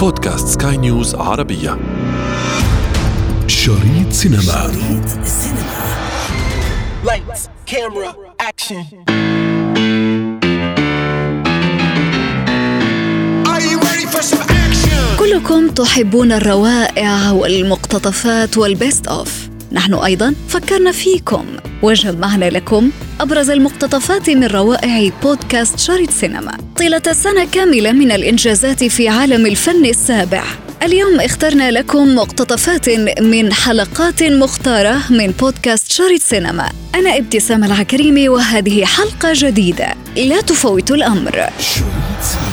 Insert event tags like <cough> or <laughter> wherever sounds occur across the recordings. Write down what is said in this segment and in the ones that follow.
بودكاست سكاي نيوز عربية شريط سينما شريط سينما Lights, camera, action. Are you ready for some action? كلكم تحبون الروائع والمقتطفات وال best of نحن أيضا فكرنا فيكم. وجمعنا لكم أبرز المقتطفات من روائع بودكاست شريط سينما. طيلة سنة كاملة من الإنجازات في عالم الفن السابع. اليوم اخترنا لكم مقتطفات من حلقات مختارة من بودكاست شريط سينما. أنا ابتسام العكريمي وهذه حلقة جديدة. لا تفوتوا الأمر. شريط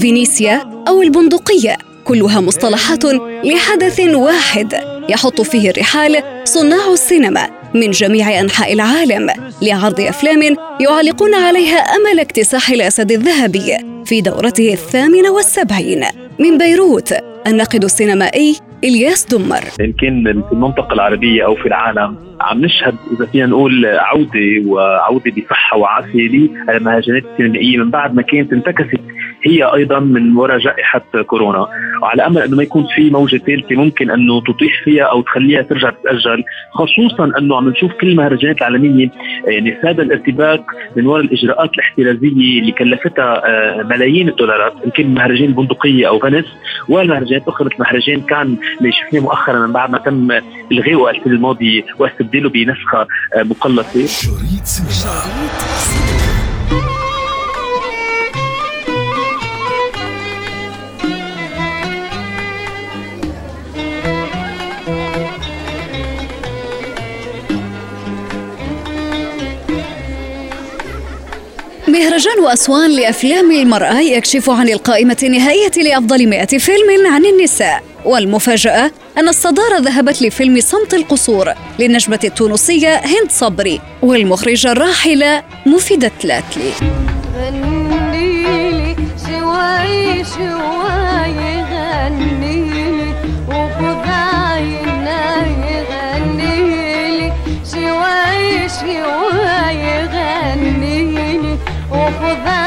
فينيسيا أو البندقية كلها مصطلحات لحدث واحد يحط فيه الرحال صناع السينما من جميع أنحاء العالم لعرض أفلام يعلقون عليها أمل اكتساح الأسد الذهبي في دورته الثامنة والسبعين. من بيروت الناقد السينمائي إلياس دمر. كان في المنطقة العربية أو في العالم عم نشهد إذا فينا نقول عودة وعودة بصحه وعافية للمهرجانات السينمائيه من بعد ما كانت انتكست هي أيضا من وراء جائحة كورونا. وعلى أمل إنه ما يكون في موجة ثالثة ممكن إنه تطيح فيها أو تخليها ترجع تتأجل خصوصا إنه عم نشوف كل المهرجانات العالمية يعني هذا الارتباك من وراء الإجراءات الاحترازية اللي كلفتها آه، ملايين الدولارات إن كان مهرجان البندقيه أو فينيس والمهرجانات الاخرى مثل مهرجان كان اللي شفناه مؤخرا من بعد ما تم إلغائه السنة الماضية واستبداله بنسخة آه، مقلصة. شريط مهرجان أسوان لأفلام المرأة يكشف عن القائمة النهائية لأفضل 100 فيلم عن النساء. والمفاجأة أن الصدارة ذهبت لفيلم صمت القصور للنجمة التونسية هند صبري والمخرجة الراحلة مفيدة تلاتلي. غنيلي شوي غنيلي وخذ شوي غنيلي وخذ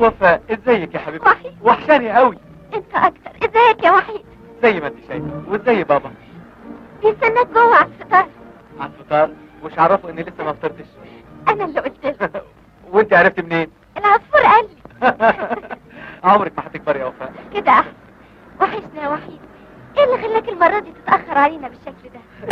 وفاء إزيك يا حبيبتي؟ وحيد. وحشاني قوي أنت أكتر إزيك يا وحيد؟ زي ما أنت شايفة. وإزاي بابا؟ بيستناك جوه على الفطار. على الفطار؟ وش عرفوا إني لسه ما فطرتش. أنا اللي قلت له <laughs> وأنت عرفت منين؟ العصفور قال لي. <laughs> عمرك ما هتكبر يا وفاء. كده أحسن. وحشنا يا وحيد. إيه اللي خلاك المرة دي تتأخر علينا بالشكل ده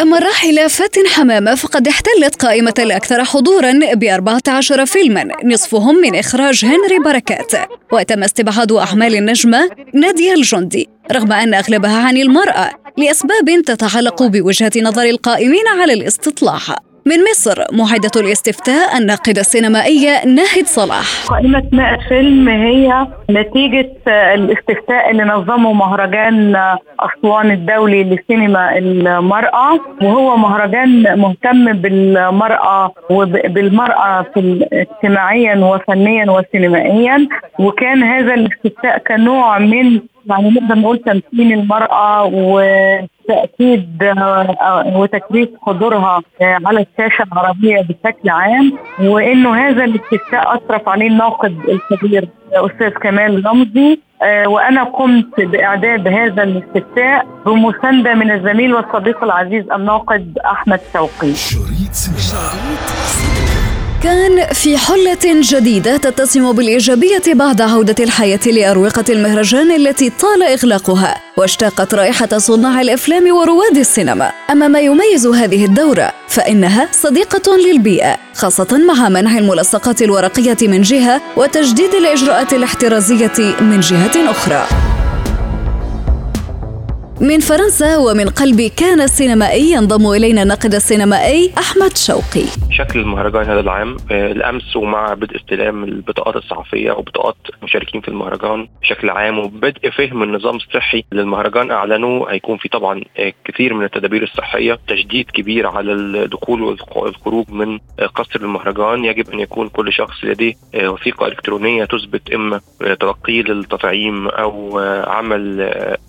أما الراحلة فاتن حمامة فقد احتلت قائمة الأكثر حضورا ب 14 فيلما نصفهم من إخراج هنري بركات. وتم استبعاد أعمال النجمة نادية الجندي رغم أن أغلبها عن المرأة لأسباب تتعلق بوجهة نظر القائمين على الاستطلاع. من مصر معدة الاستفتاء الناقدة السينمائية ناهد صلاح. قائمة 100 فيلم هي نتيجة الاستفتاء اللي نظمه مهرجان أسوان الدولي لسينما المرأة. وهو مهرجان مهتم بالمرأة وبالمرأة اجتماعيا وفنيا وسينمائيا. وكان هذا الاستفتاء كنوع من يعني نقدر نقول تمثيل المرأة وتأكيد آه، وتكريس حضورها آه، على الشاشة العربية بشكل عام وإنه هذا الاستفتاء أشرف عليه الناقد الكبير أستاذ كمال رمزي. آه، وأنا قمت بإعداد هذا الاستفتاء بمساندة من الزميل والصديق العزيز الناقد أحمد شوقي. شريط سينما. كان في حلة جديدة تتسم بالإيجابية بعد عودة الحياة لأروقة المهرجان التي طال إغلاقها واشتاقت رائحة صناع الأفلام ورواد السينما. أما ما يميز هذه الدورة فإنها صديقة للبيئة خاصة مع منع الملصقات الورقية من جهة وتجديد الإجراءات الاحترازية من جهة أخرى. من فرنسا ومن قلب كان السينمائي ينضم إلينا الناقد السينمائي أحمد شوقي. شكل المهرجان هذا العام آه، الأمس ومع بدء استلام البطاقات الصحفية وبطاقات المشاركين في المهرجان بشكل عام وبدء فهم النظام الصحي للمهرجان أعلنوا هيكون في طبعا آه، كثير من التدابير الصحية تشديد كبير على الدخول والخروج من آه، قصر المهرجان. يجب أن يكون كل شخص لديه وثيقة إلكترونية تثبت إما تلقيه للتطعيم أو عمل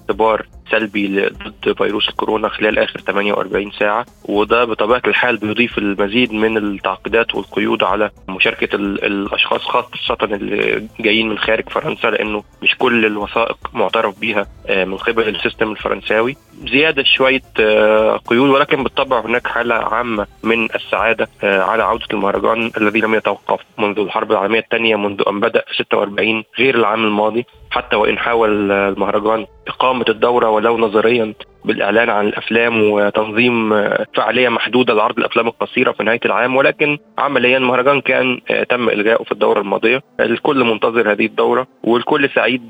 اختبار سلبي ضد فيروس الكورونا خلال آخر 48 ساعة وده بطبيعة الحال بيضيف المزيد من التعقيدات والقيود على مشاركة الأشخاص خاصة اللي جايين من خارج فرنسا لأنه مش كل الوثائق معترف بها آه، من قبل السيستم الفرنساوي. زيادة شوية آه، قيود ولكن بالطبع هناك حالة عامة من السعادة آه، على عودة المهرجان الذي لم يتوقف منذ الحرب العالمية الثانية منذ أن بدأ في 46 غير العام الماضي. حتى وإن حاول المهرجان إقامة الدورة ولو نظريا بالإعلان عن الأفلام وتنظيم فعالية محدودة لعرض الأفلام القصيرة في نهاية العام ولكن عمليا المهرجان كان تم إلغائه في الدورة الماضية. الكل منتظر هذه الدورة والكل سعيد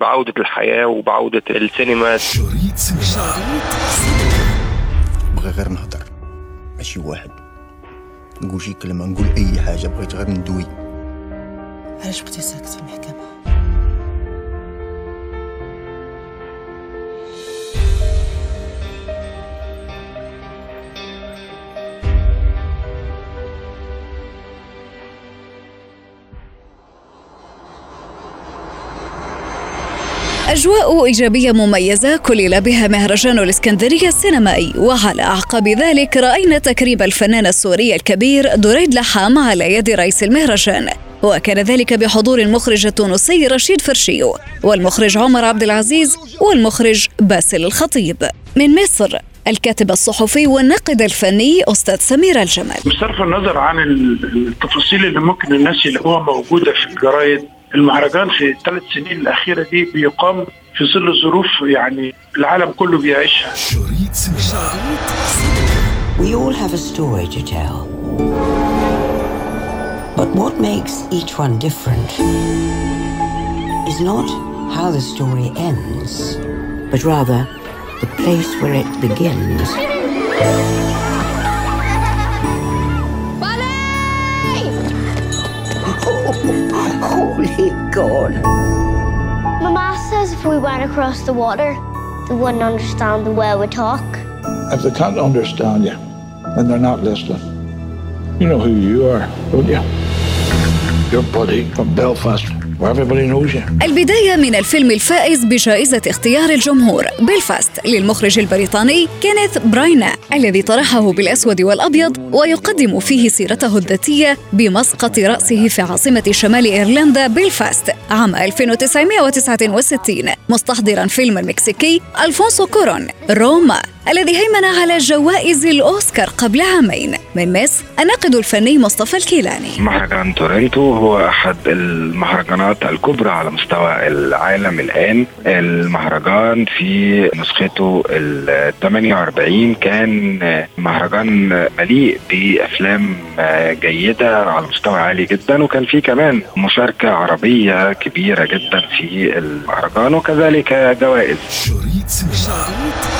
بعودة الحياة وبعودة السينما. شريط سينما. بغي غير نهضر. ماشي واحد. نقول شي كلمة نقول أي حاجة بغيت غير ندوي. علاش بقيتي ساكت في المحكمة؟ أجواء إيجابية مميزة كلل بها مهرجان الإسكندرية السينمائي. وعلى أعقاب ذلك رأينا تكريم الفنان السوري الكبير دريد لحام على يد رئيس المهرجان. وكان ذلك بحضور المخرج التونسي رشيد فرشيو والمخرج عمر عبد العزيز والمخرج باسل الخطيب. من مصر الكاتب الصحفي والناقد الفني أستاذ سمير الجمل بصرف النظر عن التفاصيل اللي ممكن الناس يلاقوها موجودة في الجرايد المهرجان في الثلاث سنين الأخيرة دي بيقام في ظل ظروف يعني العالم كله بيعيشها We all have a story to tell. But what makes each one different is not how the story ends, but rather the place where it begins. Holy God. Mama says if we went across the water, they wouldn't understand the way we talk. If they can't understand you, then they're not listening. You know who you are, don't you? Your buddy from Belfast. البداية من الفيلم الفائز بجائزة اختيار الجمهور بلفاست للمخرج البريطاني كينيث براينا الذي طرحه بالأسود والأبيض ويقدم فيه سيرته الذاتية بمسقط رأسه في عاصمة شمال إيرلندا بلفاست عام 1969 مستحضرا فيلم المكسيكي ألفونسو كورون روما. الذي هيمن على جوائز الأوسكار قبل عامين. من مصر الناقد الفني مصطفى الكيلاني. مهرجان تورنتو هو أحد المهرجانات الكبرى على مستوى العالم الآن. المهرجان في نسخته ال 48 كان مهرجان مليء بأفلام جيدة على مستوى عالي جدا وكان في كمان مشاركة عربية كبيرة جدا في المهرجان وكذلك جوائز. غنيلي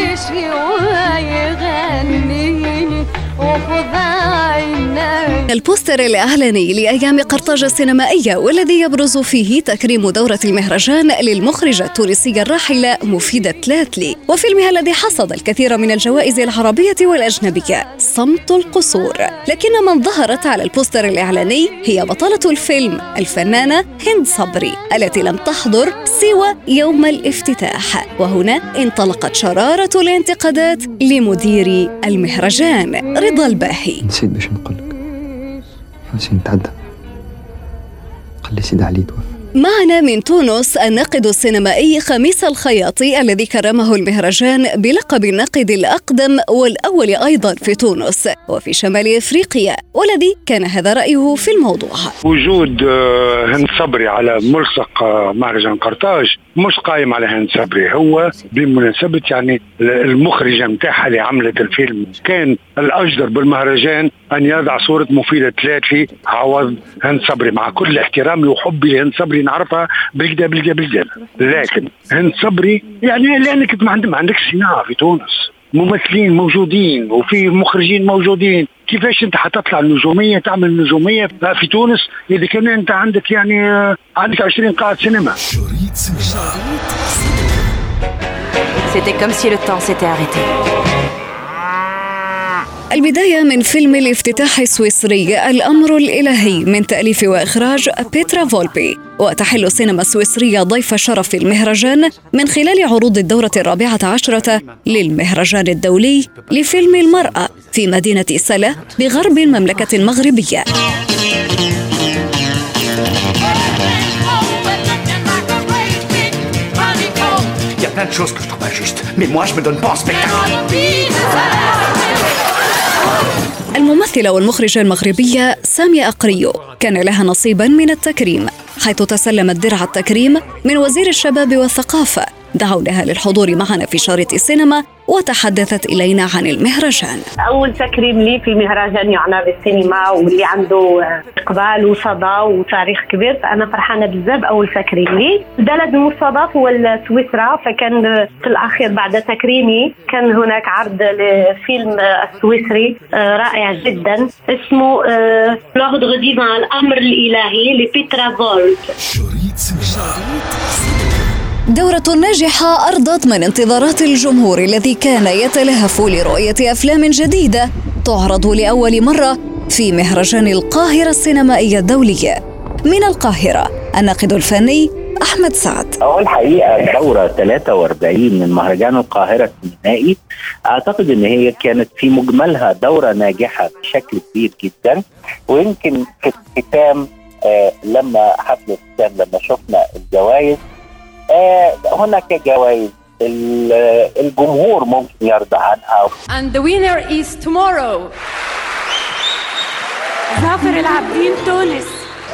شوي شوي غنيلي وخذ عيني البوستر الإعلاني لأيام قرطاج السينمائية والذي يبرز فيه تكريم دورة المهرجان للمخرجة التونسية الراحلة مفيدة تلاتلي وفيلمها الذي حصد الكثير من الجوائز العربية والأجنبية صمت القصور. لكن من ظهرت على البوستر الإعلاني هي بطلة الفيلم الفنانة هند صبري التي لم تحضر سوى يوم الافتتاح. وهنا انطلقت شرارة الانتقادات لمدير المهرجان رضا الباهي. نسيت باش نقول. حسين نتعدى خلي سيدي علي توفى. معنا من تونس الناقد السينمائي خميس الخياطي الذي كرمه المهرجان بلقب الناقد الأقدم والأول أيضا في تونس وفي شمال إفريقيا والذي كان هذا رأيه في الموضوع. وجود آه، هند صبري على ملصق آه، مهرجان قرطاج مش قايم على هند صبري هو بمناسبة يعني المخرجة متاعها اللي عملت الفيلم. كان الأجدر بالمهرجان أن يضع صورة مفيدة تلاتلي عوض هند صبري. مع كل احترامي وحبي لهند صبري اللي نعرفها بالكدا بالكدا بالكدا لكن هند صبري يعني لأنك ما عندك ما عندكش صناعه في تونس. ممثلين موجودين وفي مخرجين موجودين. كيفاش أنت حتطلع النجومية تعمل نجوميه في تونس؟ إذا كان أنت عندك يعني آه، عندك 20 قاعة سينما. C'était comme si le temps s'était arrêté. البداية من فيلم الافتتاح السويسري الأمر الإلهي من تأليف وإخراج بيترا فولبي وتحل السينما السويسرية ضيف شرف المهرجان من خلال عروض الدورة الرابعة عشرة للمهرجان الدولي لفيلم المرأة في مدينة سلا بغرب المملكة المغربية Il y a plein de choses que je trouve injustes, mais moi je me donne pas en spectacle. الممثلة والمخرجة المغربية سامية أقريو. كان لها نصيبا من التكريم حيث تسلمت درع التكريم من وزير الشباب والثقافة دعوناها للحضور معنا في شارة السينما وتحدثت إلينا عن المهرجان. أول تكريم لي في مهرجان يعنى بالسينما واللي عنده إقبال وصدى وتاريخ كبير فانا فرحانة بزاف أول تكريم لي. البلد المستضاف هو سويسرا فكان في الأخير بعد تكريمي كان هناك عرض لفيلم السويسري آه، رائع جدا. اسمه L'ordre divin الأمر الإلهي لبيترا فولت دورة ناجحة أرضت من انتظارات الجمهور الذي كان يتلهف لرؤية أفلام جديدة تعرض لأول مرة في مهرجان القاهرة السينمائية الدولية. من القاهرة الناقد الفني أحمد سعد. هو الحقيقة الدوره 43 من مهرجان القاهرة السينمائي. أعتقد إن هي كانت في مجملها دورة ناجحة بشكل كبير جدا. ويمكن في الختام آه لما حفل الختام لما شفنا الجوائز هناك جوائز. ال- الجمهور ممكن يرضى عنها. And the winner is tomorrow. ظافر العابدين تونس.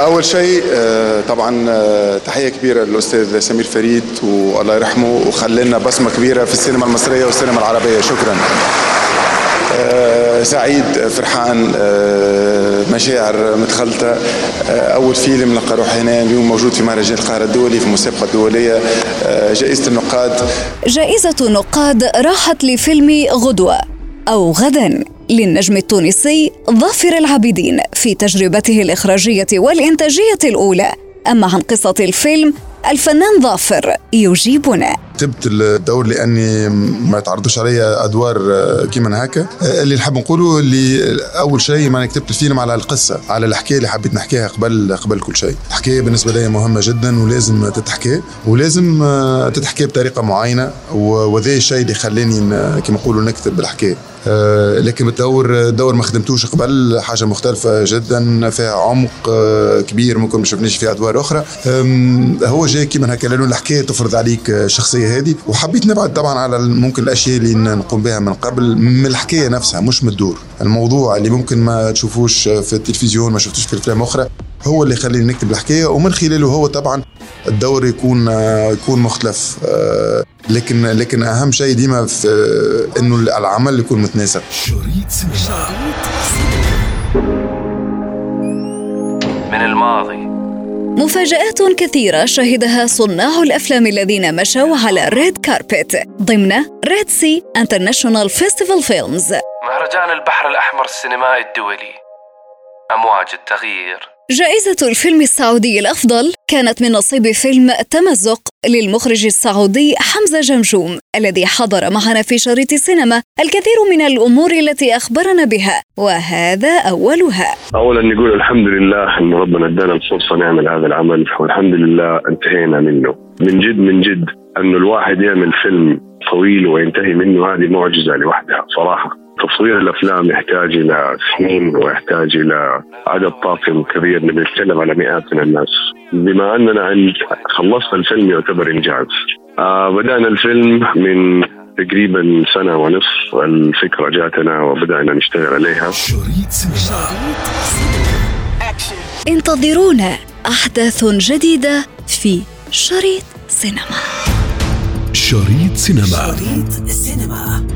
أول شيء آه، طبعا آه، تحية كبيرة للأستاذ سمير فريد والله يرحمه وخلينا بصمة كبيرة في السينما المصرية والسينما العربية. شكرا. آه، سعيد فرحان آه، مشاعر متخلطة. آه، أول فيلم لقى روحنا اليوم موجود في مهرجان القاهرة الدولي في المسابقة الدولية. آه، جائزة النقاد. جائزة النقاد راحت لفيلم غدوة أو غدا للنجم التونسي ظافر العابدين في تجربته الإخراجية والإنتاجية الأولى. أما عن قصة الفيلم الفنان ظافر يجيبنا. كتبت الدور لأني ما تعرضوش عليا أدوار آه، كيما هكا. آه، اللي نحب نقوله اللي أول شيء ما كتبت الفيلم على القصة على الحكاية اللي حبيت نحكيها قبل قبل كل شيء. الحكاية بالنسبة لي مهمة جدا ولازم تتحكي ولازم آه، تتحكي بطريقة معينة وذا الشيء اللي خلاني كيما نقولوا نكتب الحكاية. لكن الدور الدور ما خدمتوش قبل حاجة مختلفة جدا فيها عمق آه، كبير ممكن ما شفناش في أدوار أخرى. هو جاي كيما هكا لأنه الحكاية تفرض عليك آه، الشخصيه هذه وحبيت نبعد طبعا على ممكن الأشياء اللي نقوم بها من قبل من الحكاية نفسها مش من الدور. الموضوع اللي ممكن ما تشوفوش في التلفزيون ما شفتوش في أفلام أخرى هو اللي يخليني نكتب الحكاية. ومن خلاله هو طبعا الدور يكون آه، يكون مختلف. آه، لكن لكن أهم شيء ديما في إنه العمل يكون متناسق من الماضي. مفاجآت كثيرة شهدها صناع الأفلام الذين مشوا على red carpet ضمن Red Sea International Festival Films مهرجان البحر الأحمر السينمائي الدولي. أمواج التغيير. جائزة الفيلم السعودي الأفضل كانت من نصيب فيلم تمزق للمخرج السعودي حمزة جمجوم الذي حضر معنا في شريط السينما الكثير من الأمور التي أخبرنا بها وهذا أولها. اولا نقول الحمد لله إن ربنا ادانا الفرصة نعمل هذا العمل والحمد لله انتهينا منه. من جد من جد انه الواحد يعمل فيلم طويل وينتهي منه هذه معجزة لوحدها صراحة. تصوير الأفلام يحتاج إلى سنين ويحتاج إلى عدد طاقم كبير بنتكلم على مئات من الناس. بما أننا عند خلصنا الفيلم يعتبر إنجاز. آه بدأنا الفيلم من تقريبا سنة ونصف الفكرة جاتنا وبدأنا نشتغل عليها. انتظرونا أحداث جديدة في شريط سينما. شريط سينما. شريط السينما